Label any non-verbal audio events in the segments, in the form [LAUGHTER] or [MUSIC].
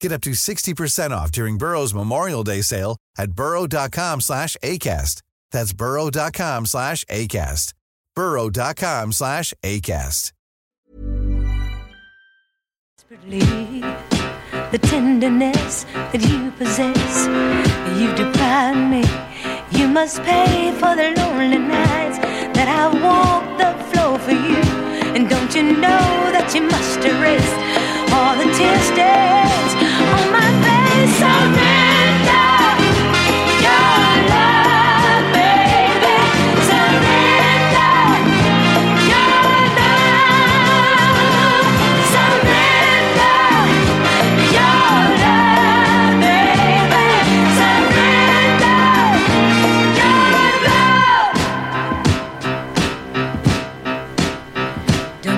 Get up to 60% off during Burrow's Memorial Day sale at burrow.com slash ACAST. That's burrow.com slash ACAST. burrow.com slash ACAST. desperately the tenderness that you possess. You deprive me. You must pay for the lonely nights that I walk the floor for you. And don't you know that you must erase all the tear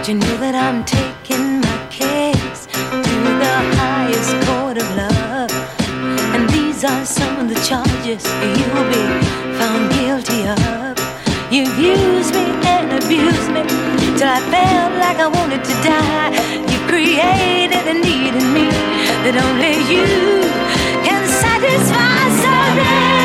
you know that I'm taking some of the charges you'll be found guilty of. You've used me and abused me till I felt like I wanted to die. You created a need in me that only you can satisfy. Surrender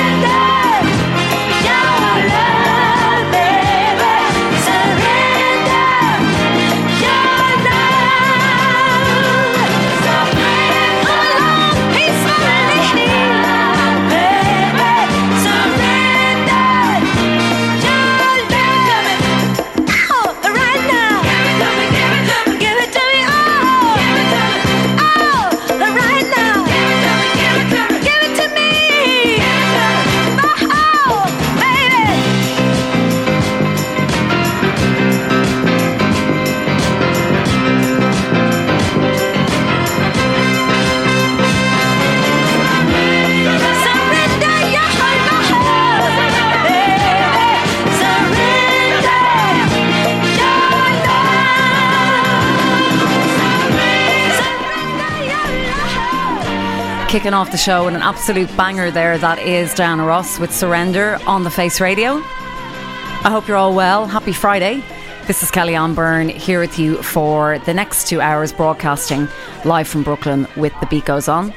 Kicking off the show with an absolute banger there. That is Diana Ross with Surrender on the Face Radio. I hope you're all well. Happy Friday. This is Kelly Byrne here with you for the next two hours broadcasting live from Brooklyn with The Beat Goes On.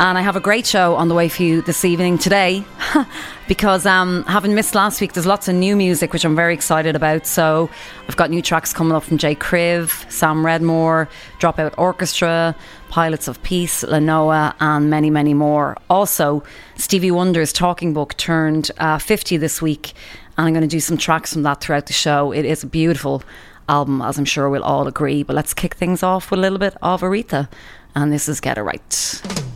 And I have a great show on the way for you this evening today [LAUGHS] because um, having missed last week, there's lots of new music which I'm very excited about. So I've got new tracks coming up from Jay Kriv, Sam Redmore, Dropout Orchestra, Pilots of Peace, Lanoa, and many, many more. Also, Stevie Wonder's Talking Book turned uh, 50 this week, and I'm going to do some tracks from that throughout the show. It is a beautiful album, as I'm sure we'll all agree. But let's kick things off with a little bit of Aretha, and this is Get It Right.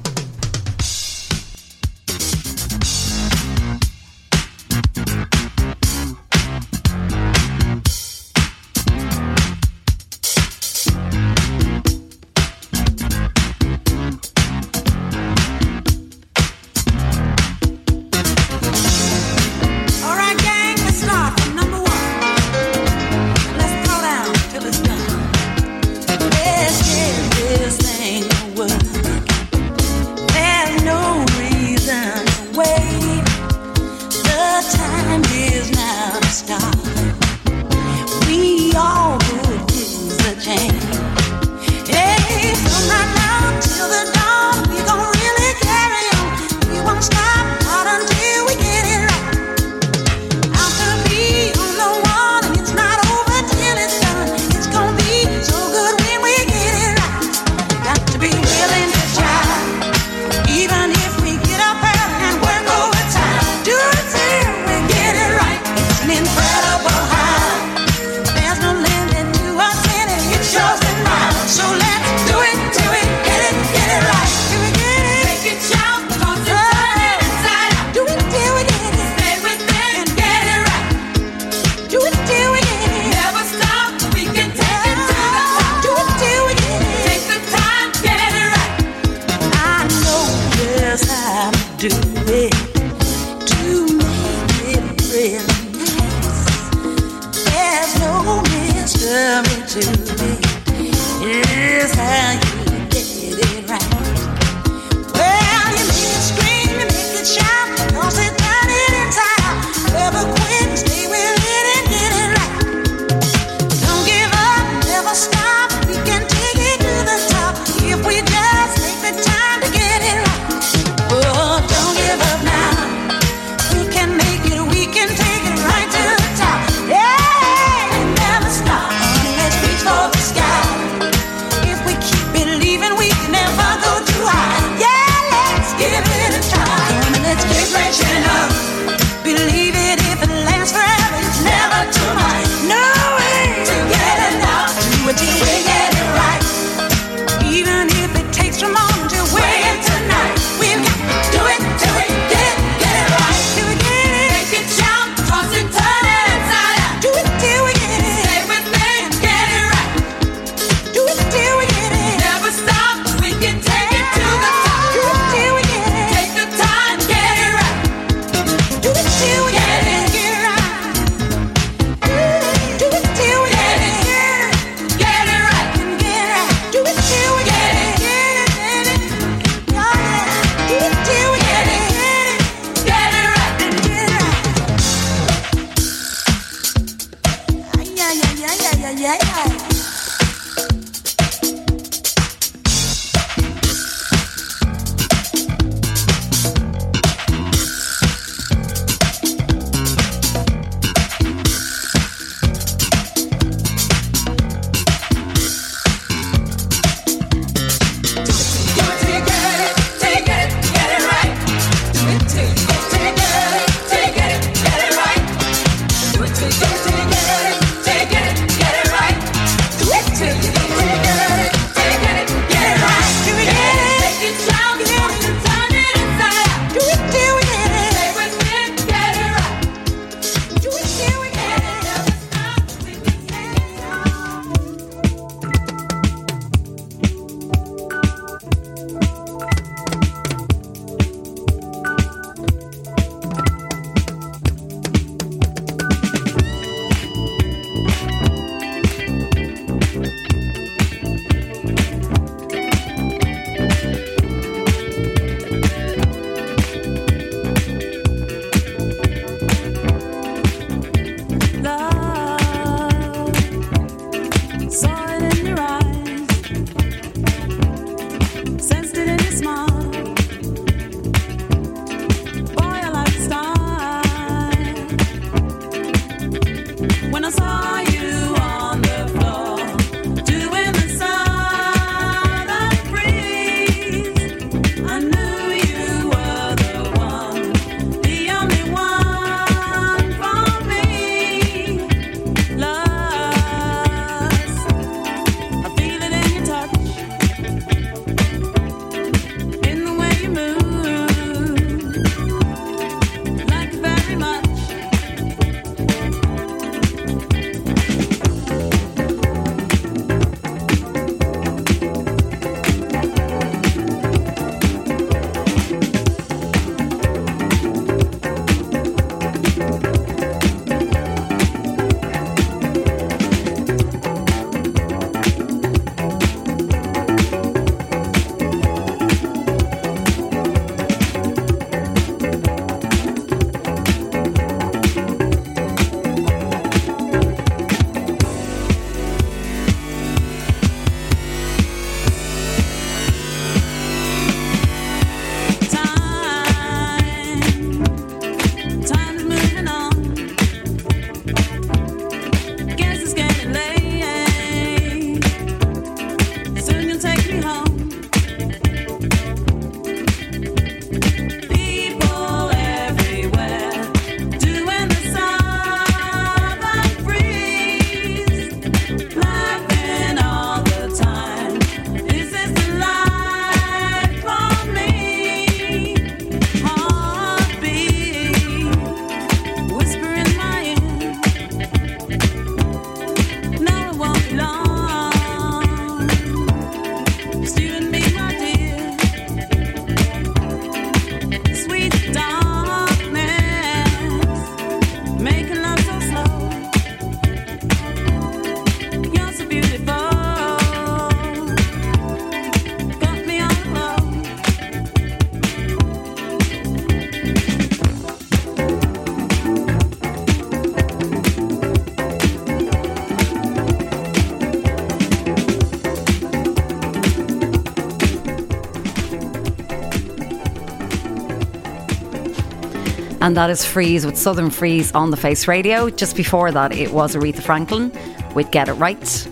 And that is Freeez with Southern Freeez on the Face Radio. Just before that, it was Aretha Franklin with Get It Right.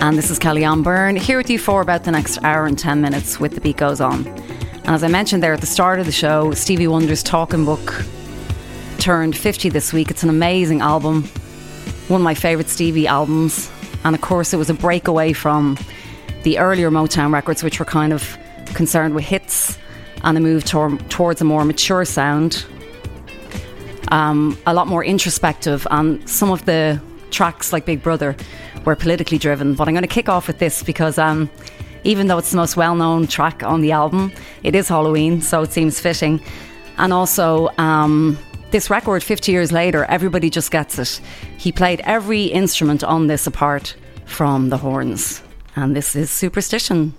And this is Kellyanne Byrne here with you for about the next hour and 10 minutes with The Beat Goes On. And as I mentioned there at the start of the show, Stevie Wonder's Talking Book turned 50 this week. It's an amazing album, one of my favourite Stevie albums. And of course, it was a breakaway from the earlier Motown records, which were kind of concerned with hits and a move tor- towards a more mature sound um, a lot more introspective, and some of the tracks like Big Brother were politically driven. But I'm going to kick off with this because um, even though it's the most well known track on the album, it is Halloween, so it seems fitting. And also, um, this record 50 years later, everybody just gets it. He played every instrument on this apart from the horns. And this is Superstition.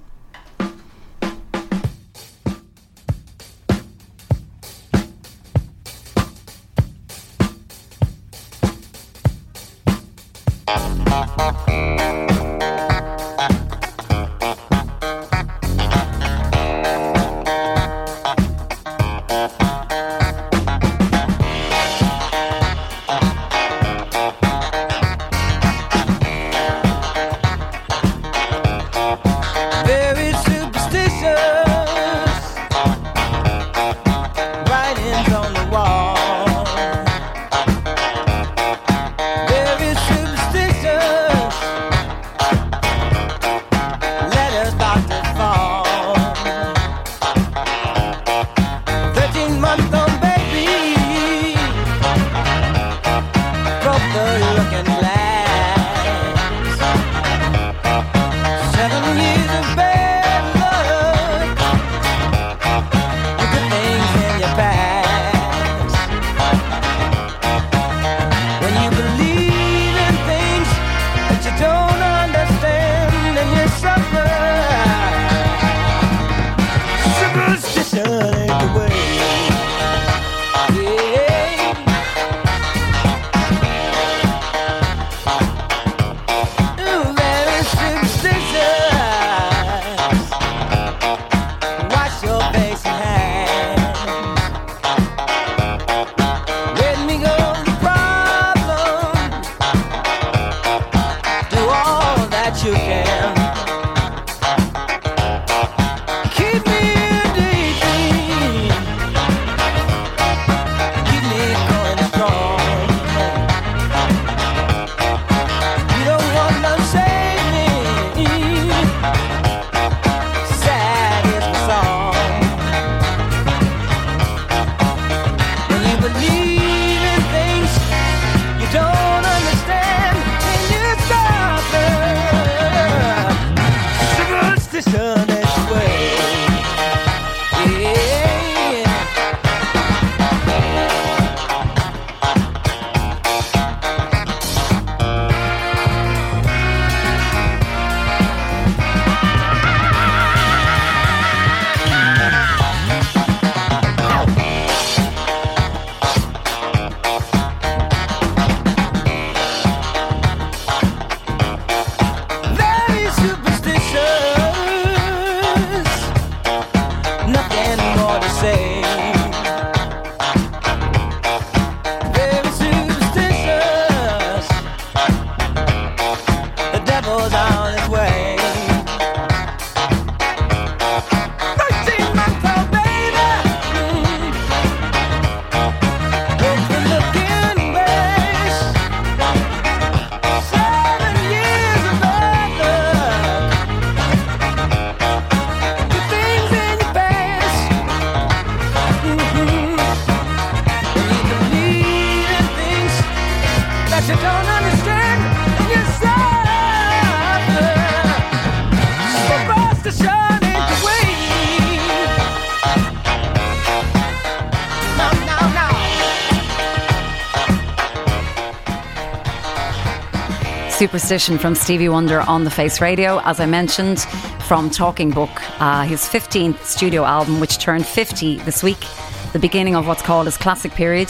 Superstition from Stevie Wonder on the Face Radio, as I mentioned, from Talking Book, uh, his 15th studio album, which turned 50 this week, the beginning of what's called his classic period,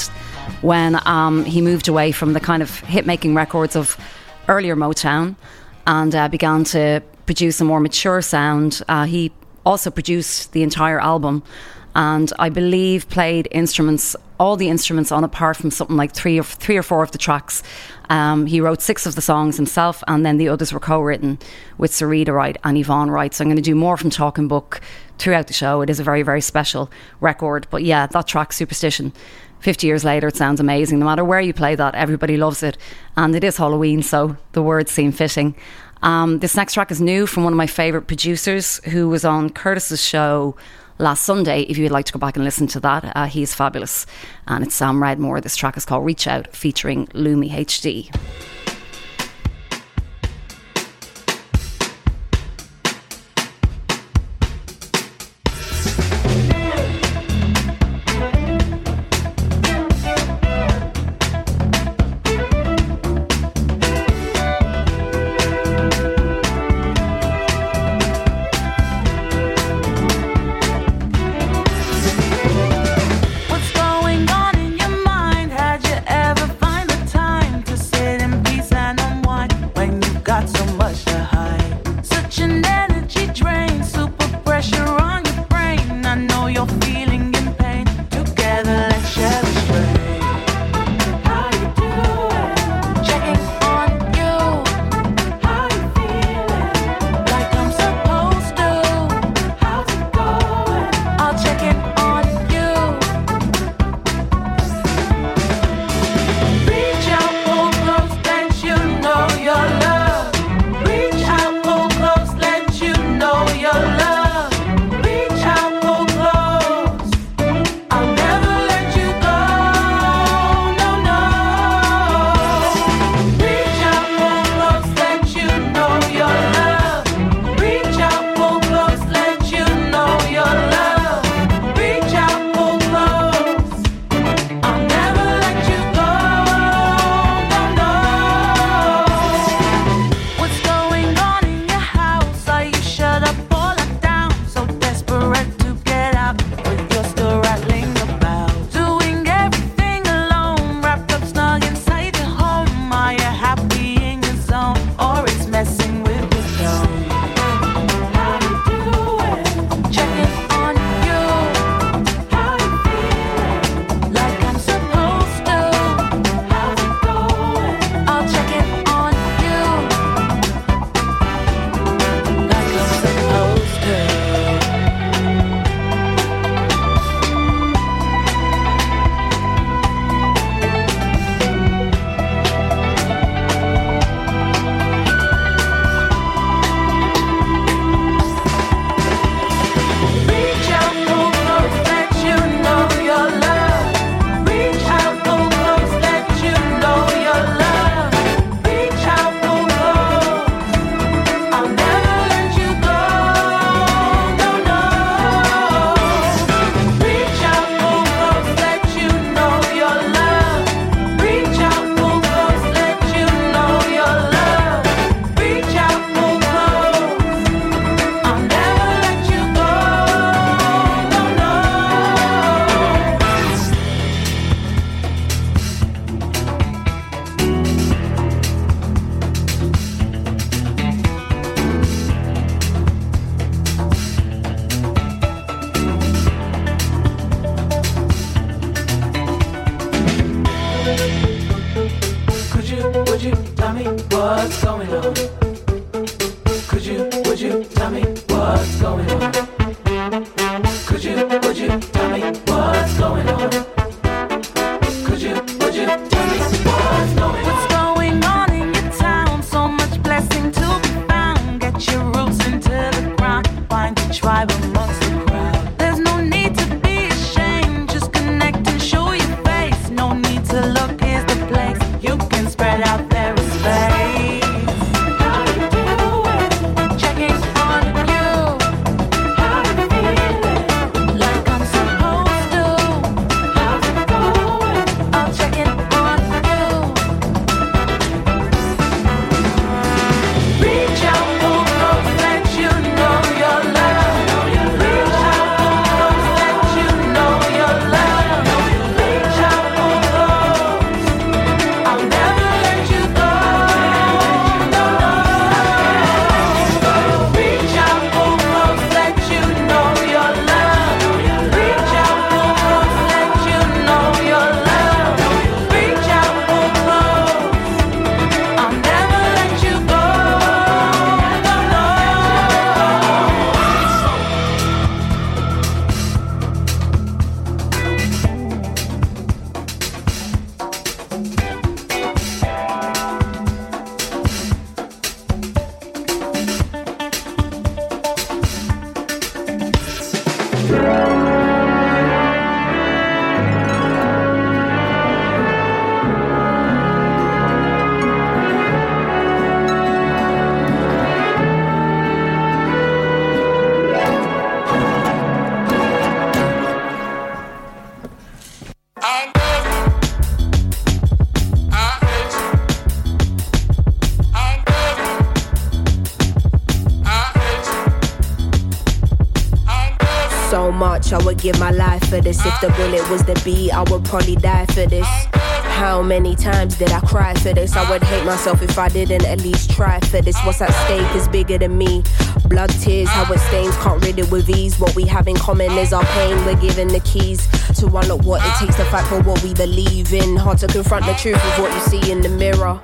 when um, he moved away from the kind of hit making records of earlier Motown and uh, began to produce a more mature sound. Uh, he also produced the entire album and I believe played instruments all the instruments on, apart from something like three or three or four of the tracks. Um, he wrote six of the songs himself, and then the others were co-written with Syreeta Wright and Yvonne Wright. So I'm going to do more from Talking Book throughout the show. It is a very very special record, but yeah, that track Superstition. 50 years later, it sounds amazing. No matter where you play that, everybody loves it. And it is Halloween, so the words seem fitting. Um, this next track is new from one of my favourite producers who was on Curtis's show last Sunday. If you would like to go back and listen to that, uh, is fabulous. And it's Sam Redmore. This track is called Reach Out featuring Lumi HD. For this. If the bullet was the beat, I would probably die for this. How many times did I cry for this? I would hate myself if I didn't at least try for this. What's at stake is bigger than me. Blood, tears, how it stains, can't rid it with ease. What we have in common is our pain. We're given the keys to unlock what it takes to fight for what we believe in. Hard to confront the truth of what you see in the mirror.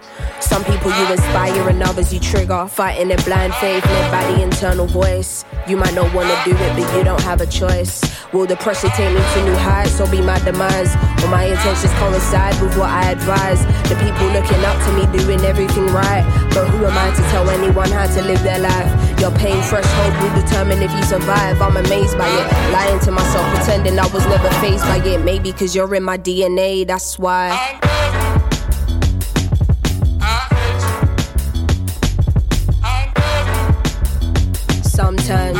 Some people you inspire and others you trigger. Fighting in blind faith, led by the internal voice. You might not wanna do it, but you don't have a choice. Will the pressure take me to new heights or be my demise? Will my intentions coincide with what I advise? The people looking up to me doing everything right. But who am I to tell anyone how to live their life? Your pain threshold will determine if you survive. I'm amazed by it. Lying to myself, pretending I was never faced by it. Maybe cause you're in my DNA, that's why. Sometimes,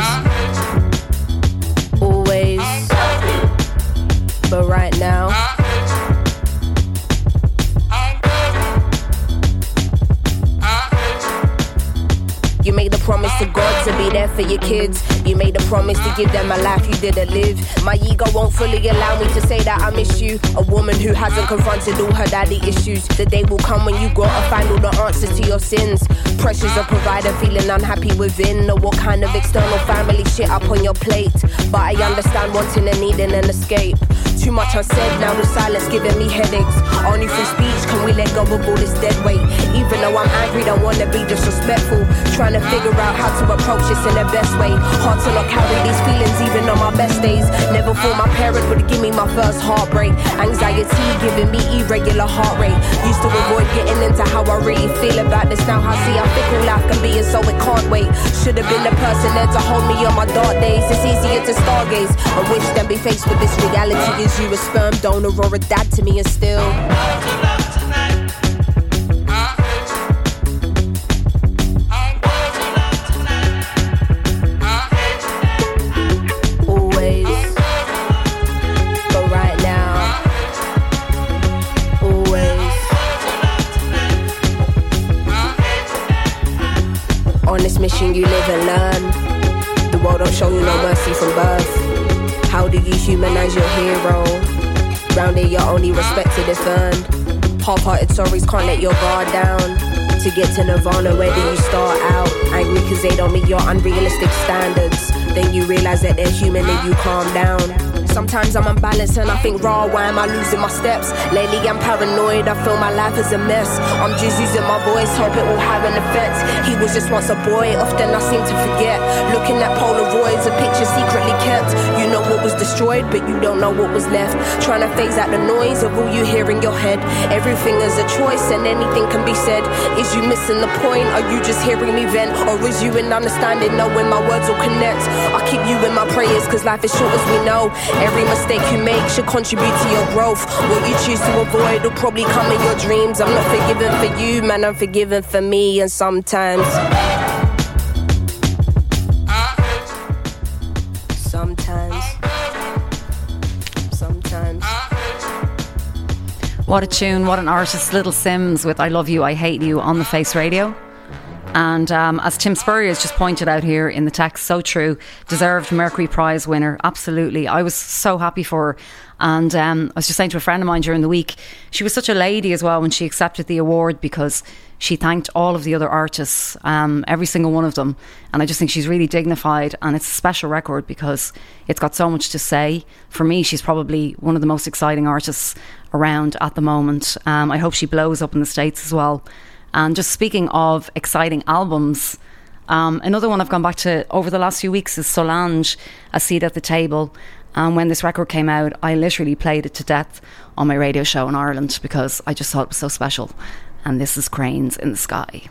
for your kids. You made a promise to give them a life you didn't live. My ego won't fully allow me to say that I miss you. A woman who hasn't confronted all her daddy issues. The day will come when you gotta find all the answers to your sins. Pressures of provider, feeling unhappy within. Or what kind of external family shit up on your plate. But I understand wanting and needing an escape. Too much unsaid, now the silence giving me headaches. Only through speech can we let go of all this dead weight. Even though I'm angry, don't wanna be disrespectful. Trying to figure out how to approach this in the best way. Hard to not carry these feelings even on my best days. Never thought my parent would give me my first heartbreak. Anxiety giving me irregular heart rate. Used to avoid getting into how I really feel about this. Now I see how fickle life can be, and so it can't wait. Should have been the person there to hold me on my dark days. It's easier to stargaze and wish than be faced with this reality. Is you a sperm donor or a dad to me, and still. Only respected if earned. Half-hearted stories can't let your guard down. To get to Nirvana, where do you start out? Angry cause they don't meet your unrealistic standards. Then you realize that they're human and you calm down. Sometimes I'm unbalanced and I think, raw, why am I losing my steps? Lately I'm paranoid, I feel my life is a mess. I'm just using my voice, hope it will have an effect. He was just once a boy, often I seem to forget. Looking at Polaroids, a picture secretly kept. You know what was destroyed, but you don't know what was left. Trying to phase out the noise of all you hear in your head. Everything is a choice and anything can be said. Is you missing the point? Are you just hearing me vent? Or is you in understanding, knowing my words will connect? I keep you in my prayers, cause life is short as we know. Every mistake you make should contribute to your growth. What you choose to avoid will probably come in your dreams. I'm not forgiven for you, man, I'm forgiven for me, and sometimes. Sometimes. Sometimes. What a tune, what an artist. Little Simz with I Love You, I Hate You on the Face Radio. And um, as Tim Spurrier has just pointed out here in the text, so true, deserved Mercury Prize winner. Absolutely. I was so happy for her. And um, I was just saying to a friend of mine during the week, she was such a lady as well when she accepted the award because she thanked all of the other artists, um, every single one of them. And I just think she's really dignified and it's a special record because it's got so much to say. For me, she's probably one of the most exciting artists around at the moment. Um, I hope she blows up in the States as well. And just speaking of exciting albums, um, another one I've gone back to over the last few weeks is Solange, A Seat at the Table. And when this record came out, I literally played it to death on my radio show in Ireland because I just thought it was so special. And this is Cranes in the Sky.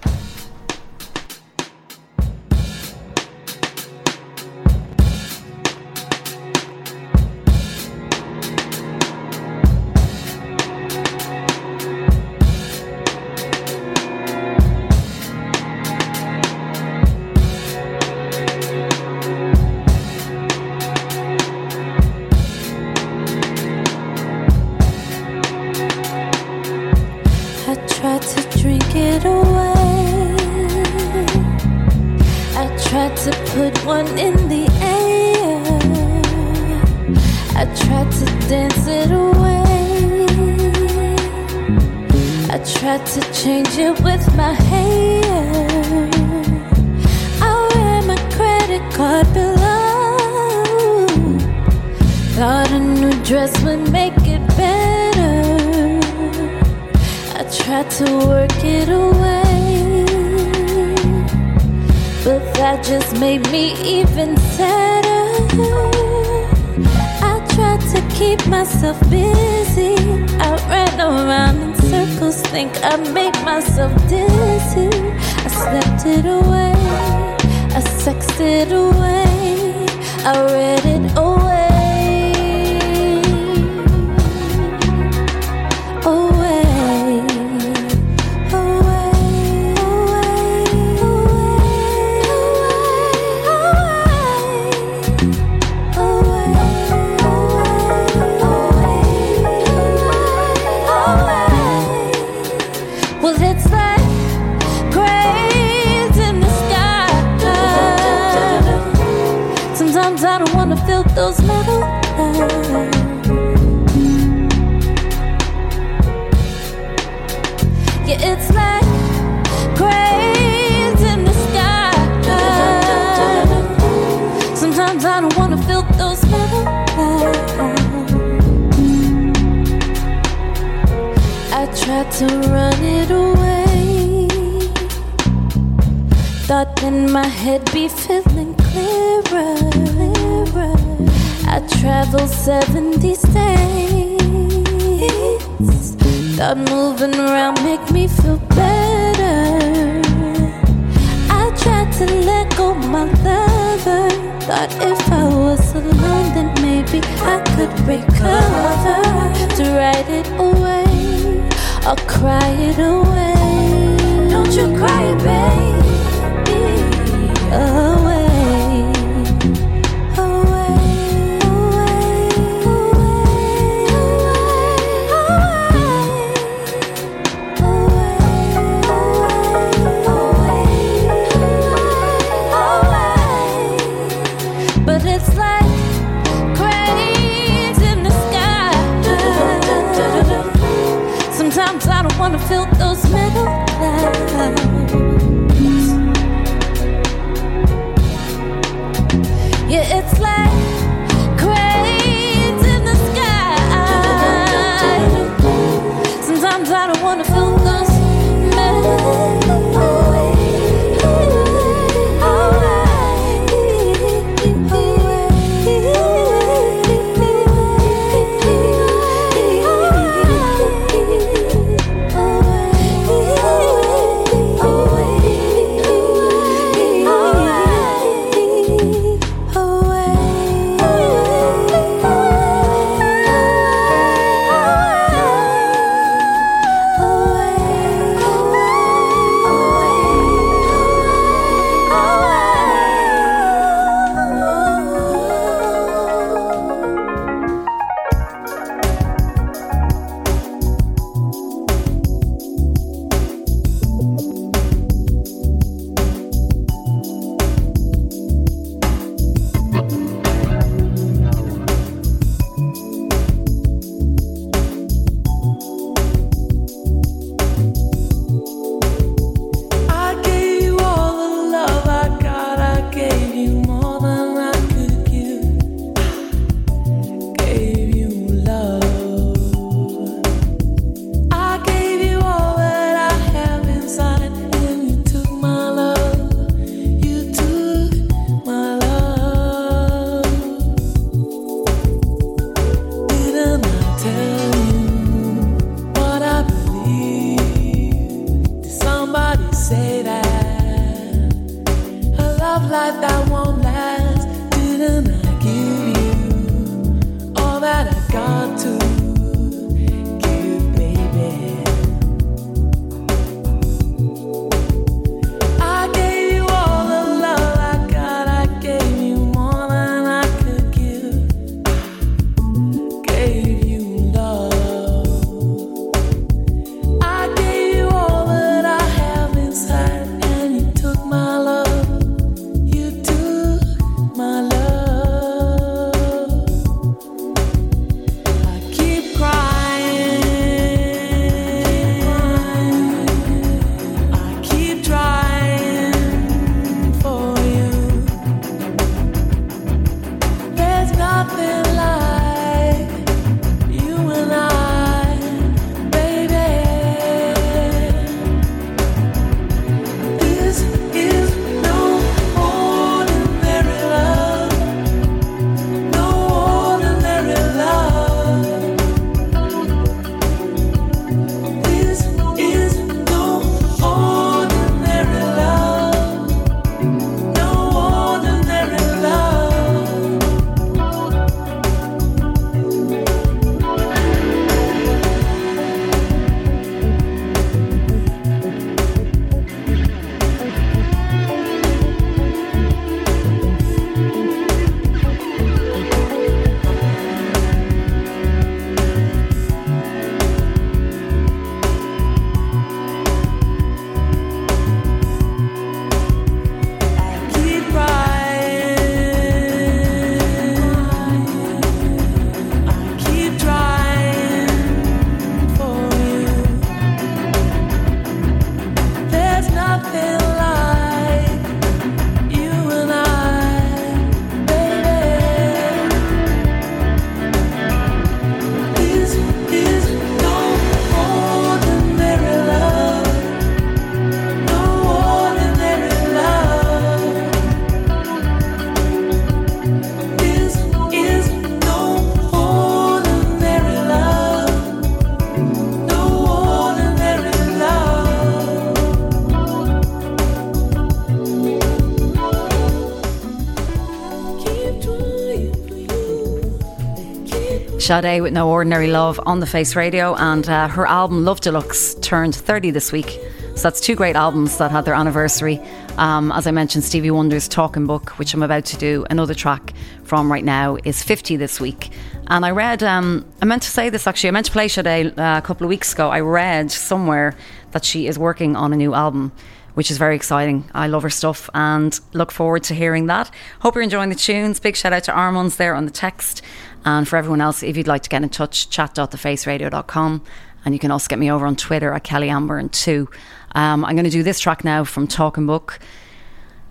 Sade with No Ordinary Love on the Face Radio, and uh, her album Love Deluxe turned 30 this week. So that's two great albums that had their anniversary. Um, as I mentioned, Stevie Wonder's Talking Book, which I'm about to do another track from right now, is 50 this week. And I read, um, I meant to say this actually, I meant to play Sade uh, a couple of weeks ago. I read somewhere that she is working on a new album which is very exciting. I love her stuff and look forward to hearing that. Hope you're enjoying the tunes. Big shout out to Armands there on the text. And for everyone else, if you'd like to get in touch, chat.thefaceradio.com. And you can also get me over on Twitter at Kelly Anne Byrne too. Um, I'm going to do this track now from Talking Book.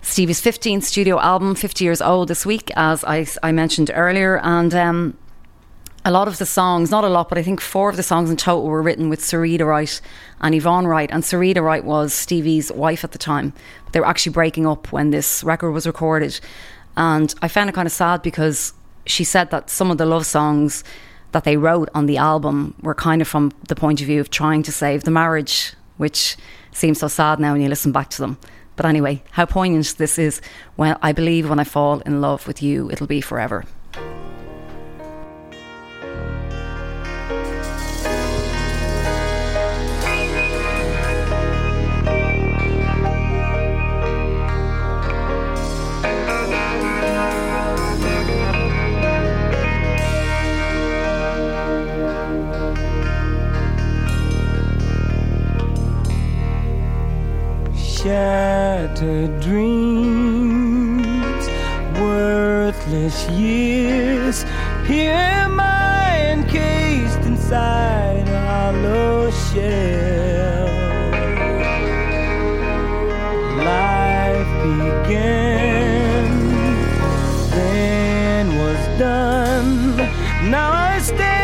Stevie's 15th studio album, 50 years old this week, as I, I mentioned earlier. And um, a lot of the songs, not a lot, but I think four of the songs in total were written with Syreeta Wright and Yvonne Wright. And Syreeta Wright was Stevie's wife at the time. They were actually breaking up when this record was recorded. And I found it kind of sad because she said that some of the love songs that they wrote on the album were kind of from the point of view of trying to save the marriage, which seems so sad now when you listen back to them. But anyway, how poignant this is when I believe when I fall in love with you, it'll be forever. Shattered dreams, worthless years. Here am I encased inside a hollow shell. Life began, then was done. Now I stare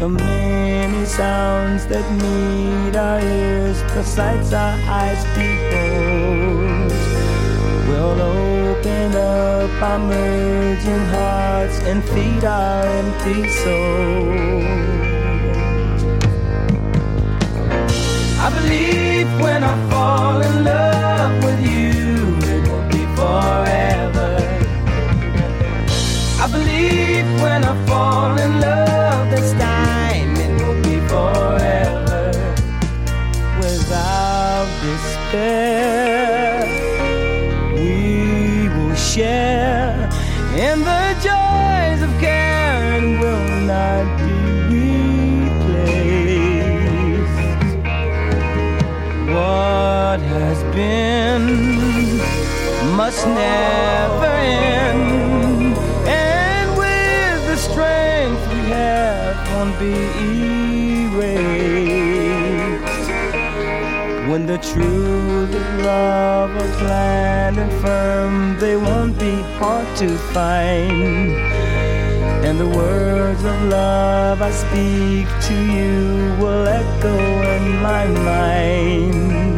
The many sounds that meet our ears, the sights our eyes behold, will open up our merging hearts and feed our empty souls. I believe when I fall in love with you, it will be forever. I believe when I fall in love must never end, and with the strength we have, won't be erased. When the truth of love are planned and firm, they won't be hard to find. And the words of love I speak to you will echo in my mind.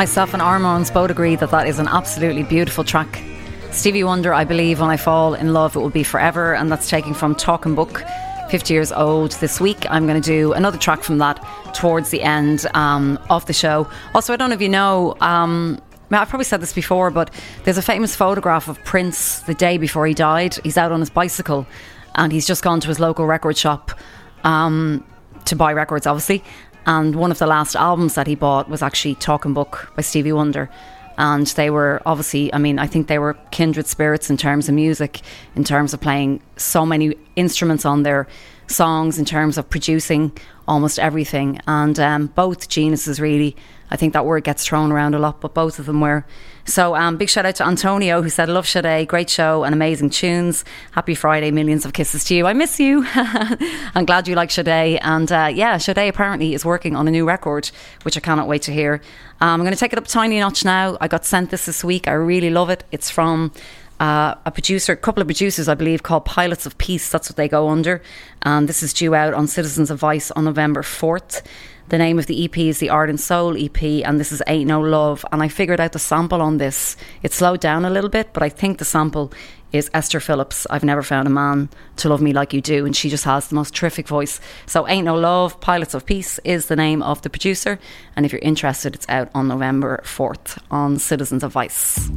Myself and Armons both agree that that is an absolutely beautiful track. Stevie Wonder, I believe, when I fall in love, it will be forever, and that's taken from Talking Book, 50 years old this week. I'm going to do another track from that towards the end um, of the show. Also, I don't know if you know, um, I've probably said this before, but there's a famous photograph of Prince the day before he died. He's out on his bicycle and he's just gone to his local record shop um, to buy records, obviously. And one of the last albums that he bought was actually Talking Book by Stevie Wonder. And they were obviously, I mean, I think they were kindred spirits in terms of music, in terms of playing so many instruments on their songs, in terms of producing almost everything. And um, both geniuses, really. I think that word gets thrown around a lot, but both of them were. So, um, big shout out to Antonio who said, Love Sade, great show and amazing tunes. Happy Friday, millions of kisses to you. I miss you. [LAUGHS] I'm glad you like Sade. And uh, yeah, Sade apparently is working on a new record, which I cannot wait to hear. Um, I'm going to take it up tiny notch now. I got sent this this week. I really love it. It's from uh, a producer, a couple of producers, I believe, called Pilots of Peace. That's what they go under. And this is due out on Citizens of Vice on November 4th. The name of the EP is the Art and Soul EP, and this is Ain't No Love. And I figured out the sample on this. It slowed down a little bit, but I think the sample is Esther Phillips. I've never found a man to love me like you do, and she just has the most terrific voice. So, Ain't No Love, Pilots of Peace is the name of the producer. And if you're interested, it's out on November 4th on Citizens of Vice.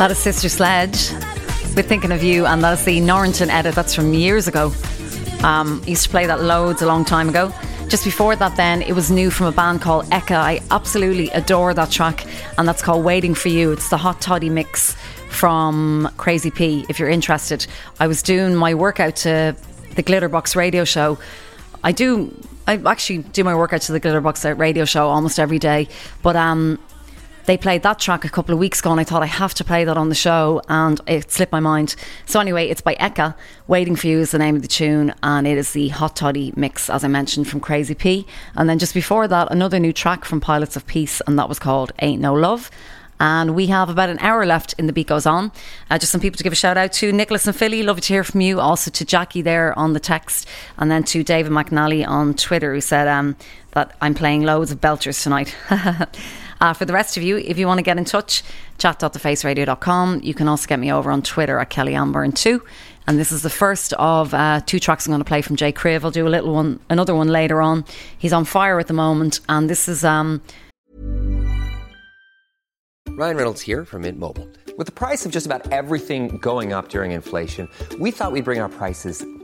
That is Sister Sledge We're Thinking of You, and that's the Norrington edit. That's from years ago. Um, used to play that loads a long time ago. Just before that, then, it was new from a band called Eka. I absolutely adore that track, and that's called Waiting for You. It's the Hot Toddy mix from Crazy P, if you're interested. I was doing my workout to the Glitterbox radio show. I do, I actually do my workout to the Glitterbox radio show almost every day, but um, they played that track a couple of weeks ago and I thought I have to play that on the show and it slipped my mind. So anyway, it's by Eka. Waiting for You is the name of the tune and it is the Hot Toddy mix as I mentioned from Crazy P. And then just before that, another new track from Pilots of Peace and that was called Ain't No Love. And we have about an hour left in the beat goes on. Uh, just some people to give a shout out to Nicholas and Philly. Love to hear from you. Also to Jackie there on the text, and then to David McNally on Twitter who said um, that I'm playing loads of belchers tonight. [LAUGHS] Uh, for the rest of you, if you want to get in touch, chat.thefaceradio.com. You can also get me over on Twitter at Kelly Anne Byrne too. And this is the first of uh, two tracks I'm going to play from Jay Criv. I'll do a little one, another one later on. He's on fire at the moment, and this is um, Ryan Reynolds here from Mint Mobile. With the price of just about everything going up during inflation, we thought we'd bring our prices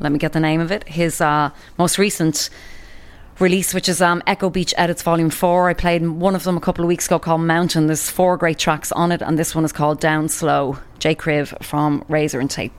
let me get the name of it, his uh, most recent release, which is um, Echo Beach Edits Volume 4. I played one of them a couple of weeks ago called Mountain. There's four great tracks on it, and this one is called Down Slow. Jay Criv from Razor and Tape.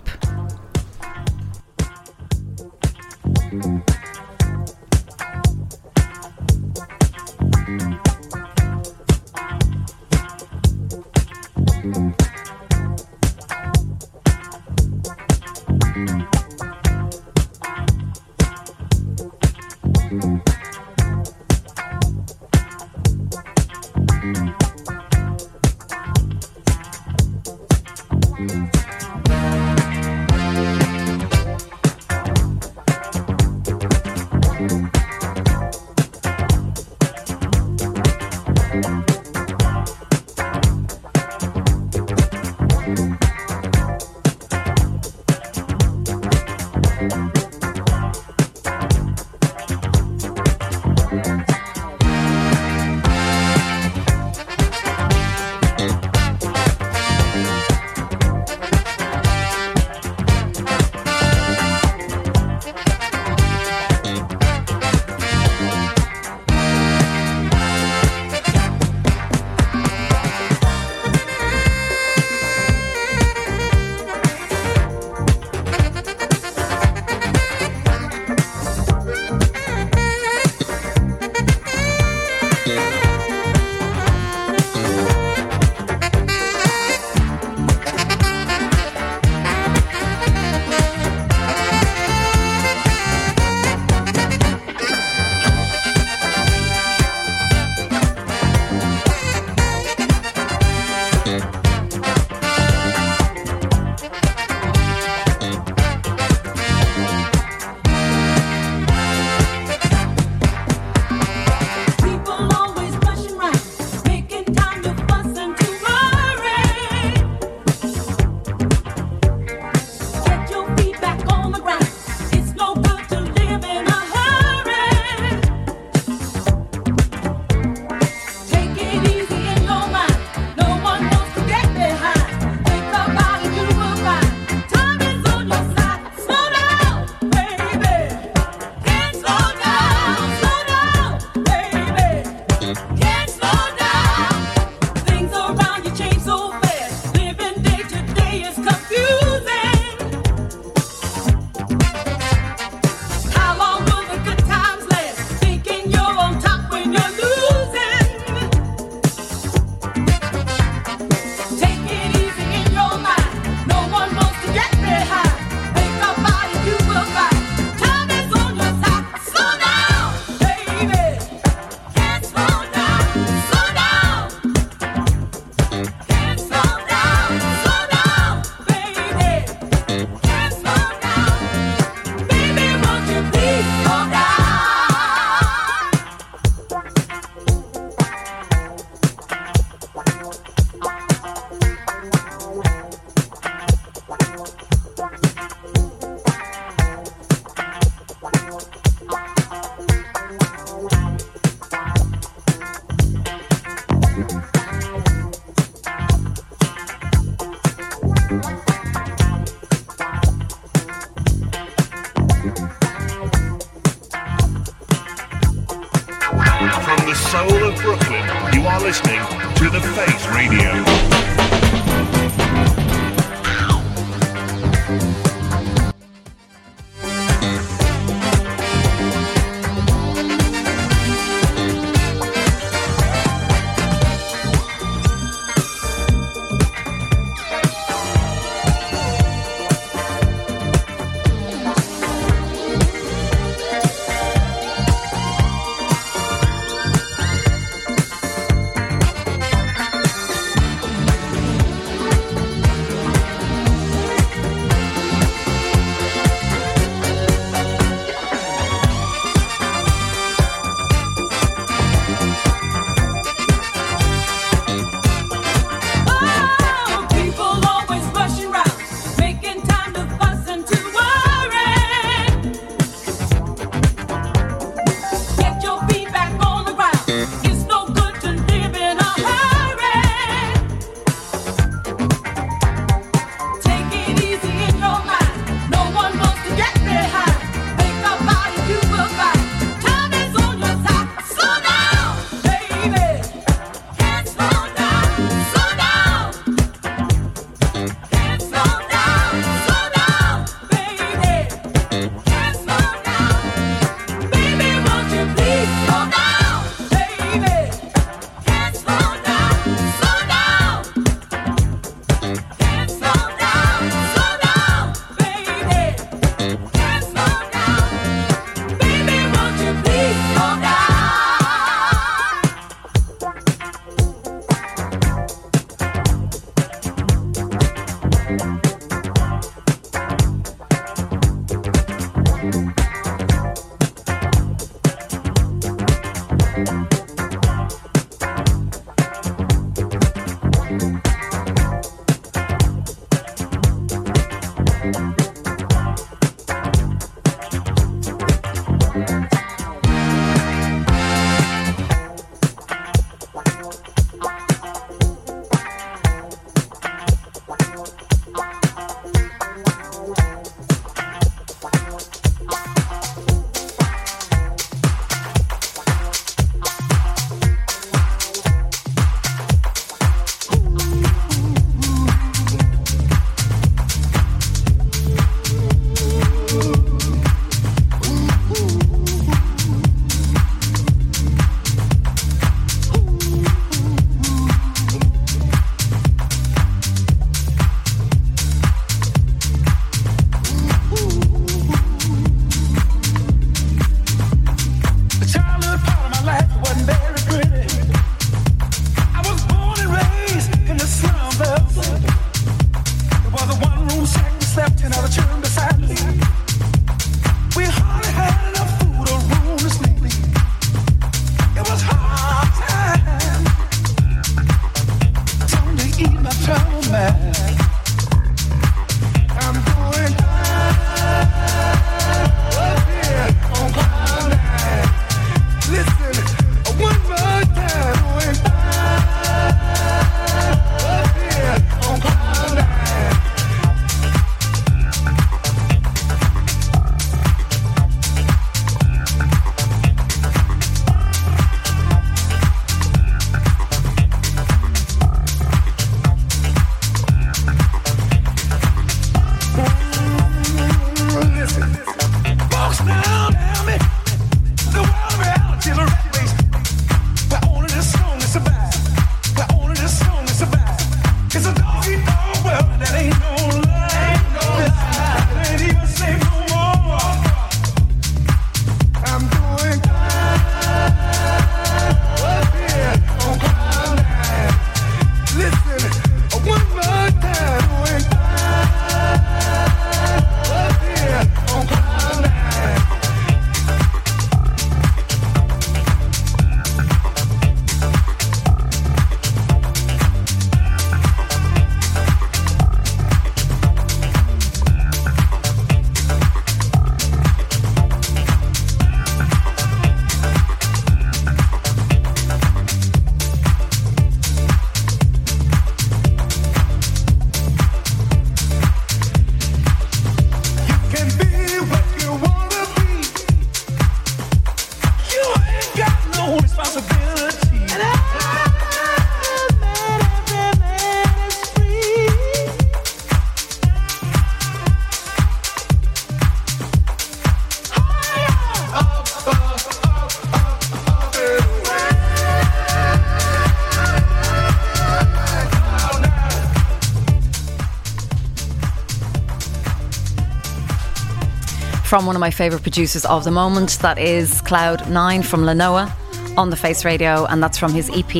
From one of my favourite producers of the moment. That is Cloud Nine from Lenoa on the Face Radio, and that's from his EP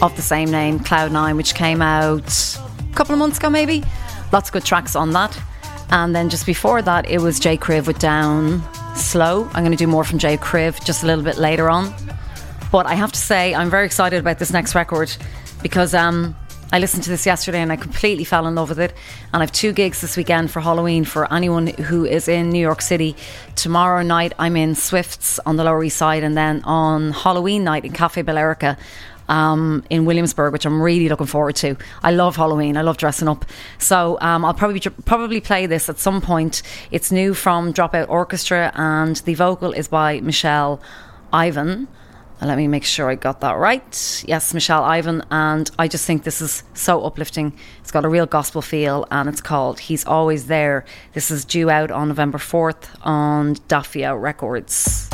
of the same name, Cloud Nine, which came out a couple of months ago, maybe. Lots of good tracks on that. And then just before that, it was Jay Criv with Down Slow. I'm going to do more from Jay Criv just a little bit later on. But I have to say, I'm very excited about this next record because um, I listened to this yesterday and I completely fell in love with it. And I have two gigs this weekend for Halloween for anyone who is in New York City. Tomorrow night, I'm in Swifts on the Lower East Side, and then on Halloween night in Cafe Bellerica. Um, in Williamsburg, which I'm really looking forward to. I love Halloween. I love dressing up. So um, I'll probably probably play this at some point. It's new from Dropout Orchestra, and the vocal is by Michelle Ivan. Let me make sure I got that right. Yes, Michelle Ivan. And I just think this is so uplifting. It's got a real gospel feel and it's called He's Always There. This is due out on November 4th on Daffia Records.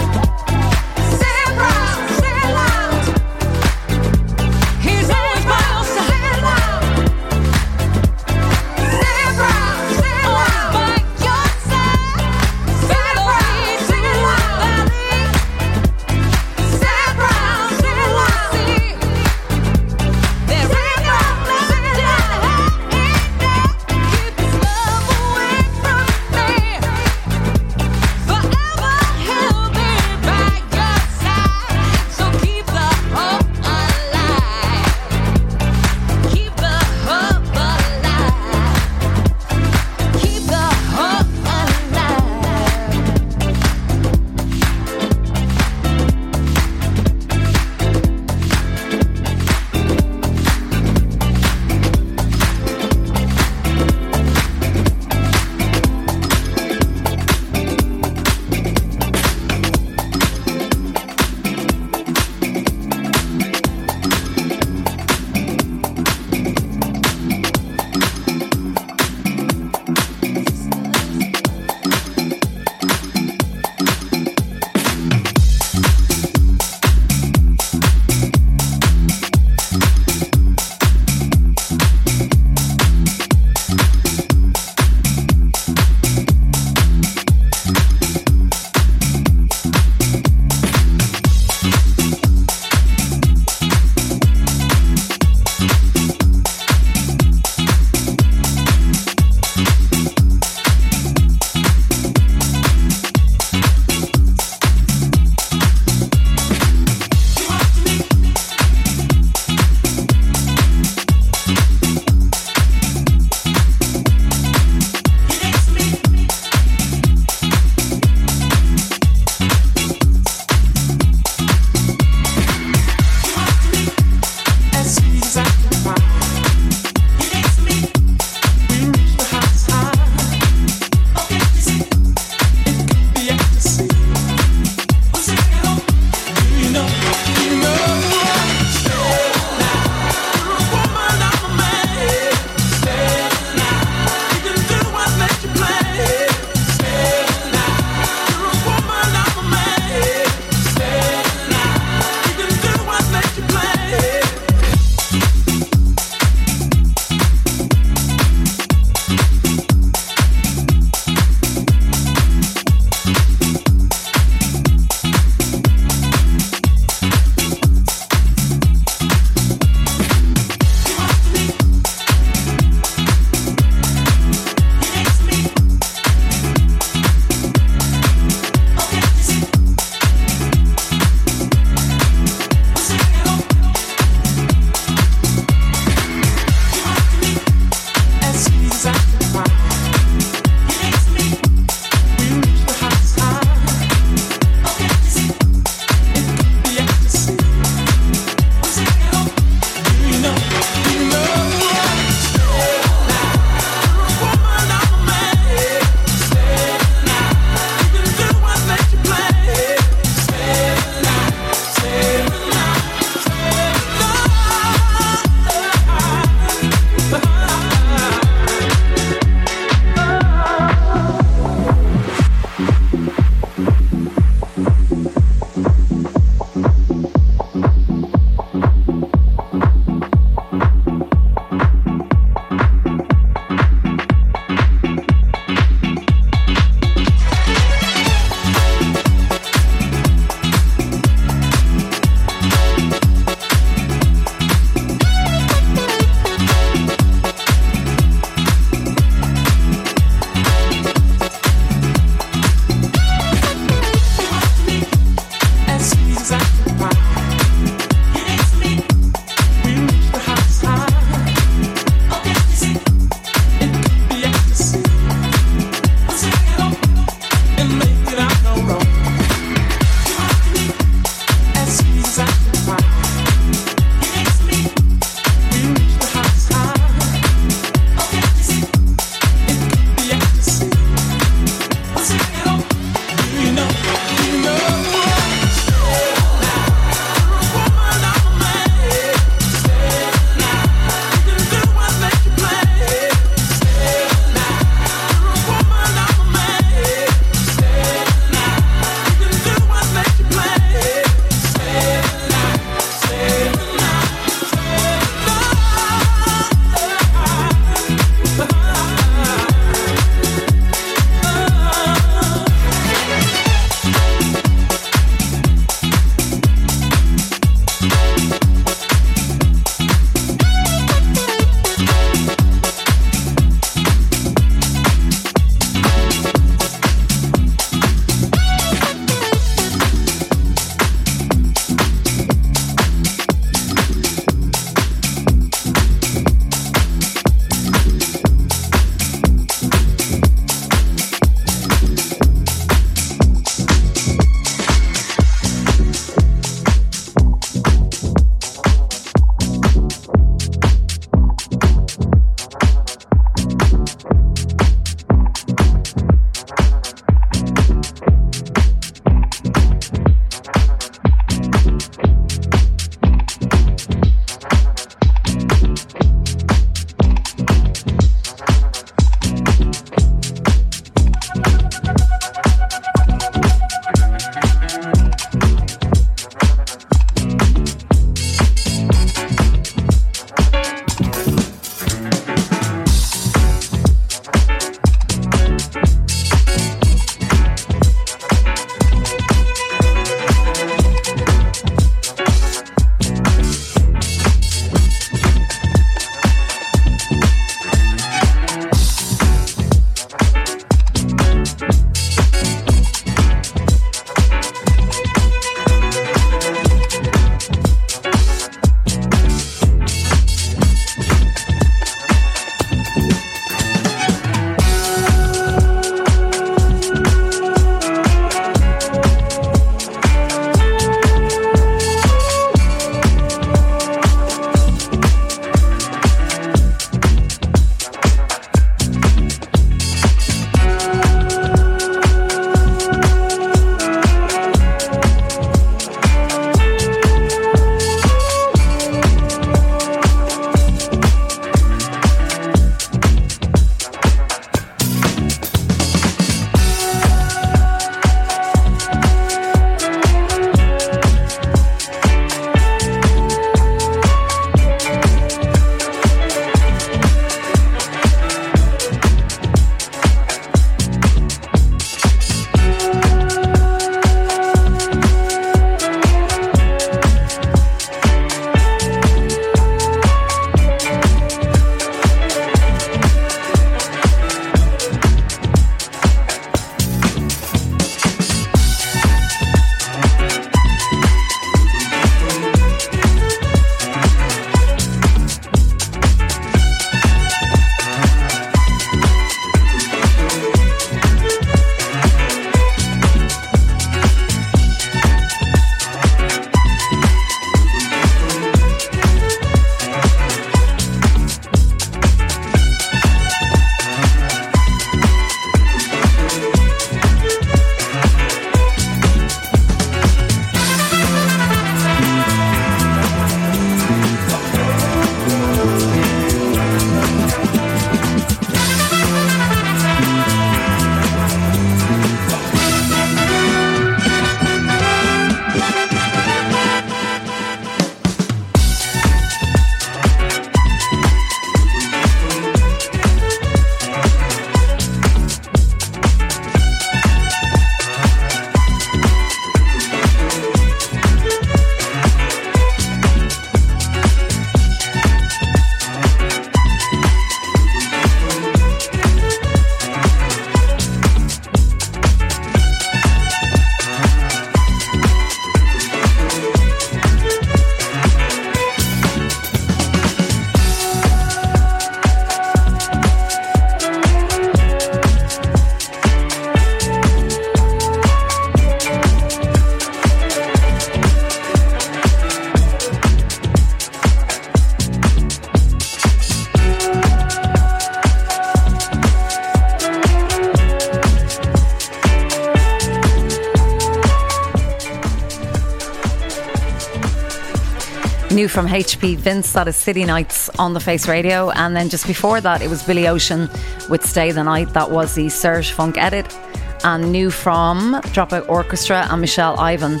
From HP Vince, that is City Nights on the Face Radio. And then just before that, it was Billy Ocean with Stay the Night. That was the Serge Funk edit. And new from Dropout Orchestra and Michelle Ivan.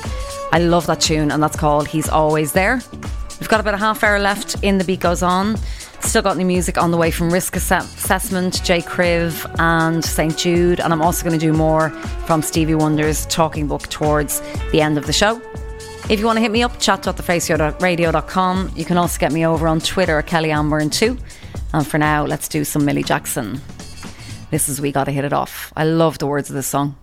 I love that tune, and that's called He's Always There. We've got about a half hour left in The Beat Goes On. Still got new music on the way from Risk Assessment, J. Criv, and St. Jude. And I'm also going to do more from Stevie Wonder's talking book towards the end of the show. If you want to hit me up, chat.thefaceradio.com. You can also get me over on Twitter at Kelly Anne Byrne too. And for now, let's do some Millie Jackson. This is We Gotta Hit It Off. I love the words of this song.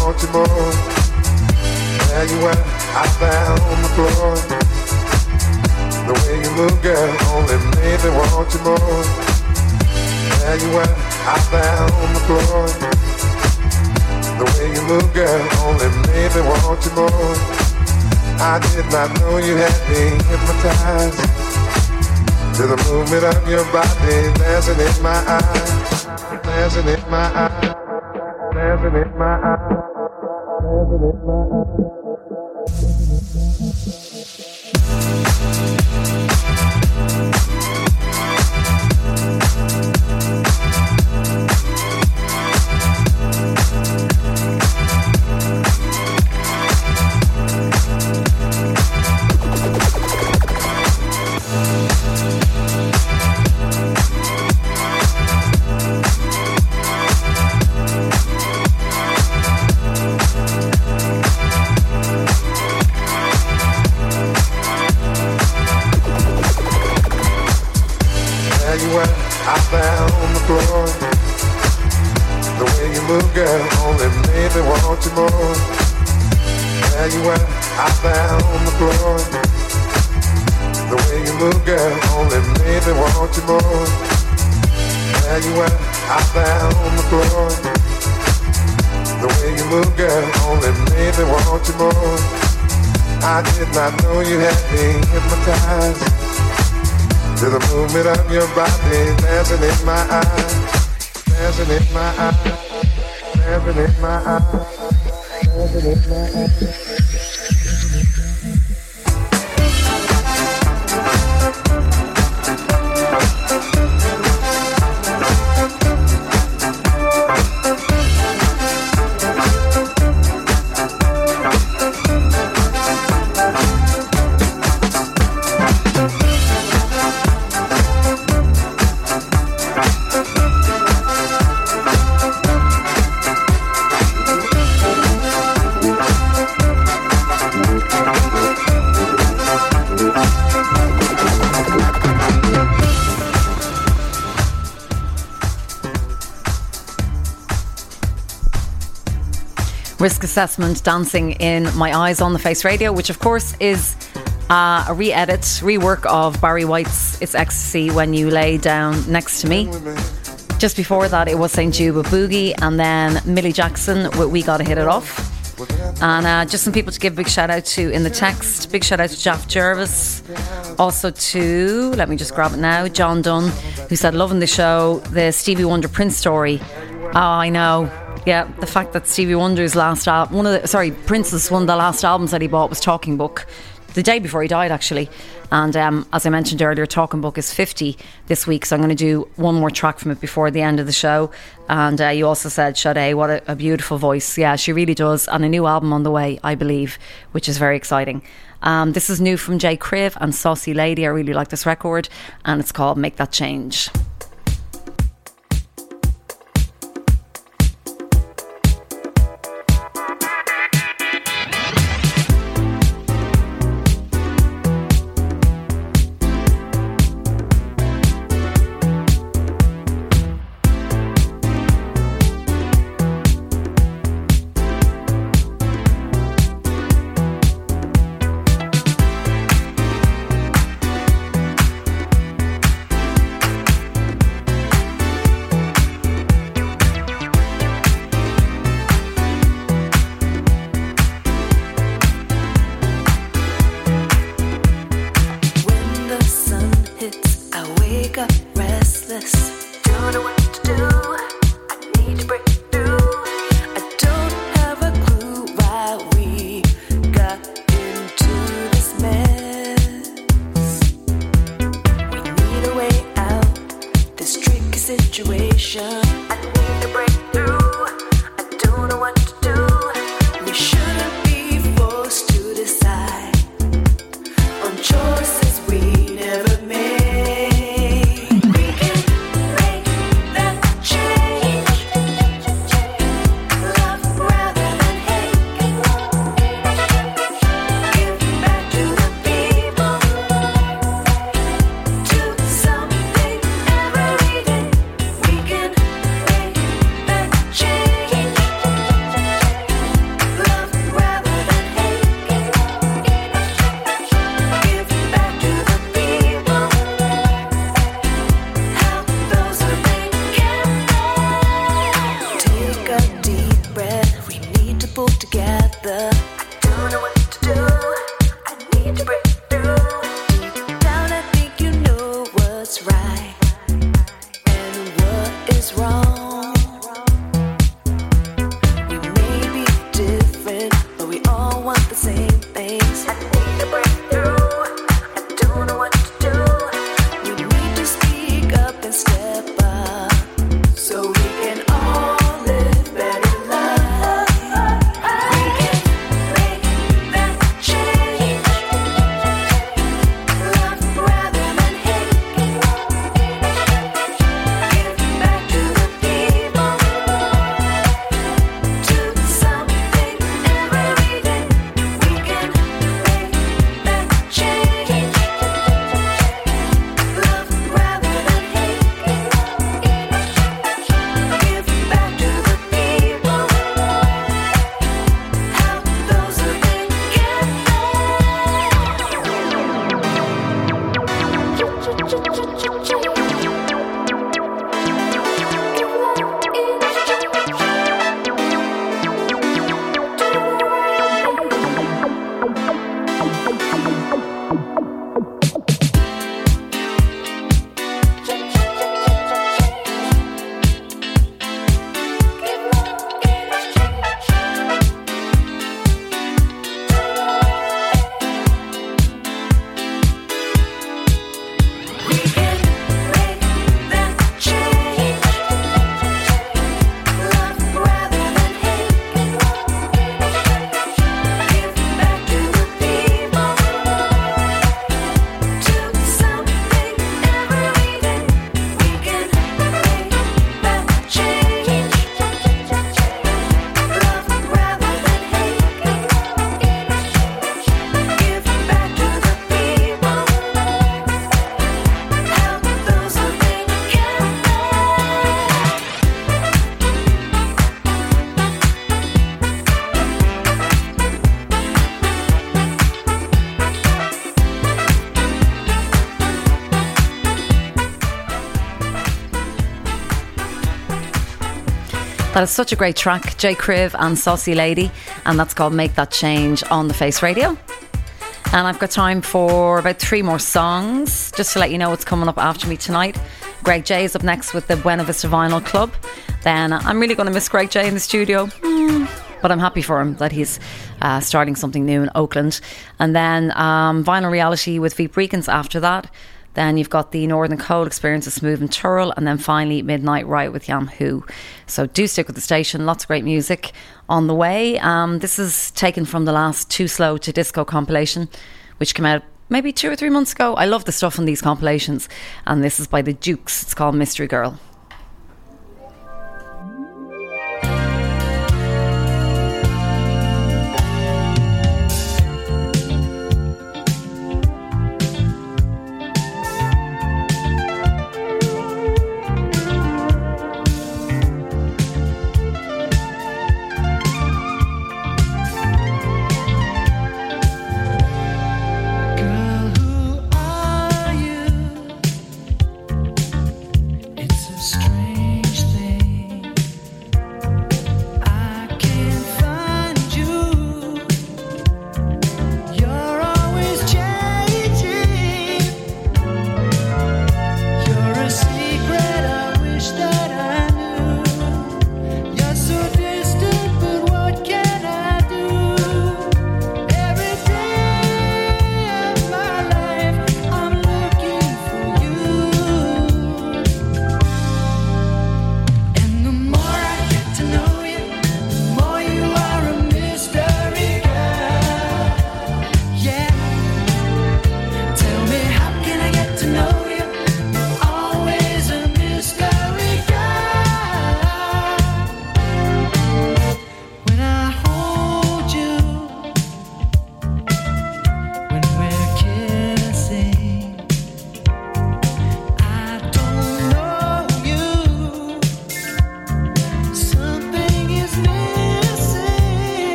Made me want you more. There you are, out there on the floor. The way you move, girl, only made me want you more. There you are, out there on the floor. The way you move, girl, only made me want you more. I did not know you had me hypnotized to the movement of your body dancing in my eyes, dancing in my eyes, dancing in my eyes, dancing in my eyes. More. There you are, out there on the floor. The way you move, girl, only made me want you more. There you are, out there on the floor. The way you move, girl, only made me want you more. I did not know you had me hypnotized to the movement of your body dancing in my eyes, dancing in my eyes, dancing in my eyes, dancing in my eyes. Risk Assessment Dancing in My Eyes on the Face Radio, which of course is uh, a re edit, rework of Barry White's It's Ecstasy When You Lay Down Next to Me. Just before that, it was St. Jude Juba Boogie, and then Millie Jackson with We Gotta Hit It Off. And uh, just some people to give a big shout out to in the text. Big shout out to Jeff Jervis. Also to, let me just grab it now, John Dunn, who said, Loving the show, the Stevie Wonder Prince story. Oh, I know. Yeah, the fact that Stevie Wonder's last album, one of the, sorry, Prince's one of the last albums that he bought was Talking Book, the day before he died, actually. And um, as I mentioned earlier, Talking Book is 50 this week, so I'm going to do one more track from it before the end of the show. And uh, you also said, Sade, what a, a beautiful voice. Yeah, she really does. And a new album on the way, I believe, which is very exciting. Um, this is new from Jay Kriv and Saucy Lady. I really like this record, and it's called Make That Change. That is such a great track, J. Kriv and Saucy Lady, and that's called Make That Change on the Face Radio. And I've got time for about three more songs, just to let you know what's coming up after me tonight. Greg J is up next with the Buena Vista Vinyl Club. Then I'm really going to miss Greg J in the studio. Hmm. But I'm happy for him that he's uh, starting something new in Oakland. And then um, Vinyl Reality with Veep Brecans after that. Then you've got the Northern Cold Experience of Smooth and Turl, and then finally Midnight Right with Yam Who. So do stick with the station. Lots of great music on the way. Um, this is taken from the last Too Slow to Disco compilation, which came out maybe two or three months ago. I love the stuff on these compilations, and this is by the Dukes. It's called Mystery Girl.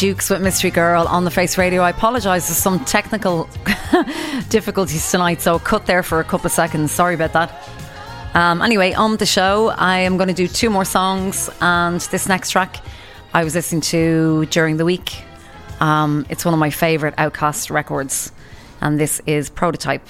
Dukes with Mystery Girl on the Face Radio. I apologise for some technical [LAUGHS] difficulties tonight, so cut there for a couple of seconds. Sorry about that. Um, anyway, on the show, I am going to do two more songs, and this next track I was listening to during the week. Um, it's one of my favourite OutKast records, and this is Prototype.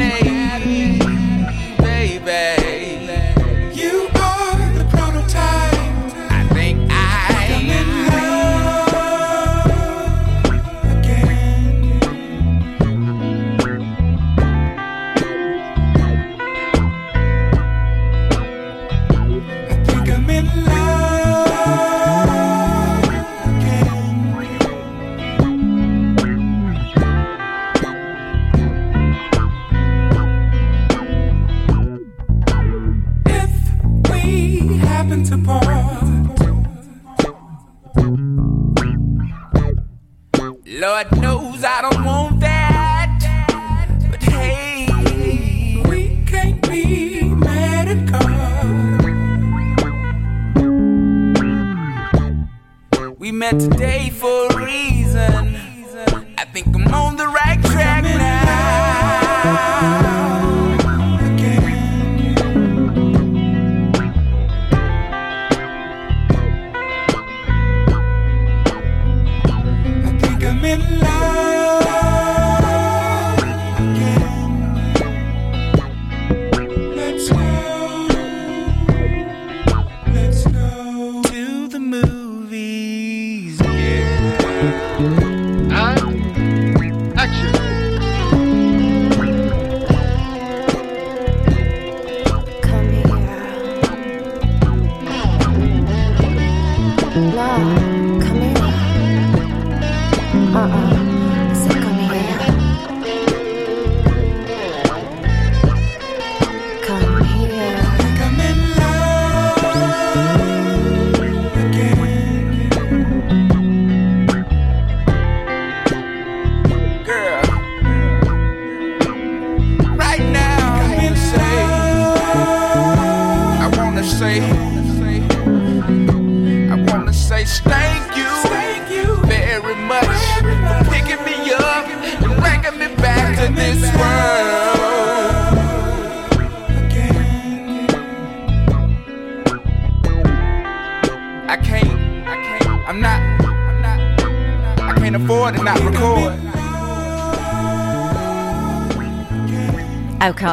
Matinee,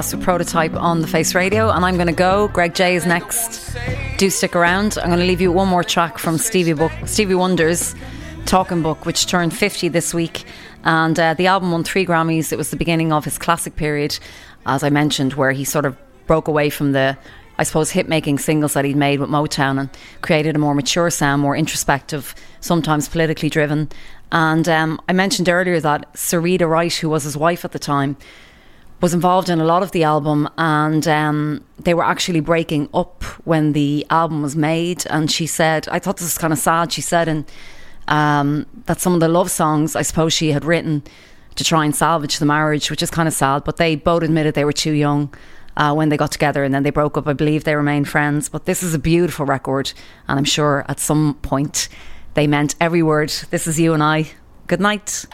OutKast with Prototype on the Face Radio, and I'm going to go. Greg J is next. Do stick around. I'm going to leave you one more track from Stevie Book, Stevie Wonder's Talking Book, which turned 50 this week, and uh, the album won three Grammys. It was the beginning of his classic period, as I mentioned, where he sort of broke away from the, I suppose, hit making singles that he'd made with Motown and created a more mature sound, more introspective, sometimes politically driven. And um, I mentioned earlier that Syreeta Wright, who was his wife at the time, was involved in a lot of the album, and um, they were actually breaking up when the album was made. And she said, I thought this was kind of sad. She said, and um, that some of the love songs, I suppose she had written to try and salvage the marriage, which is kind of sad. But they both admitted they were too young. Uh, when they got together and then they broke up, I believe they remained friends. But this is a beautiful record, and I'm sure at some point they meant every word. This is you and I. Good night.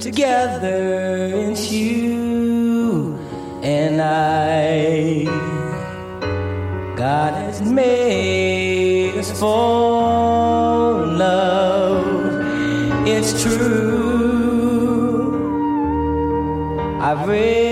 Together, it's you and I. God has made us for love, it's true. I've really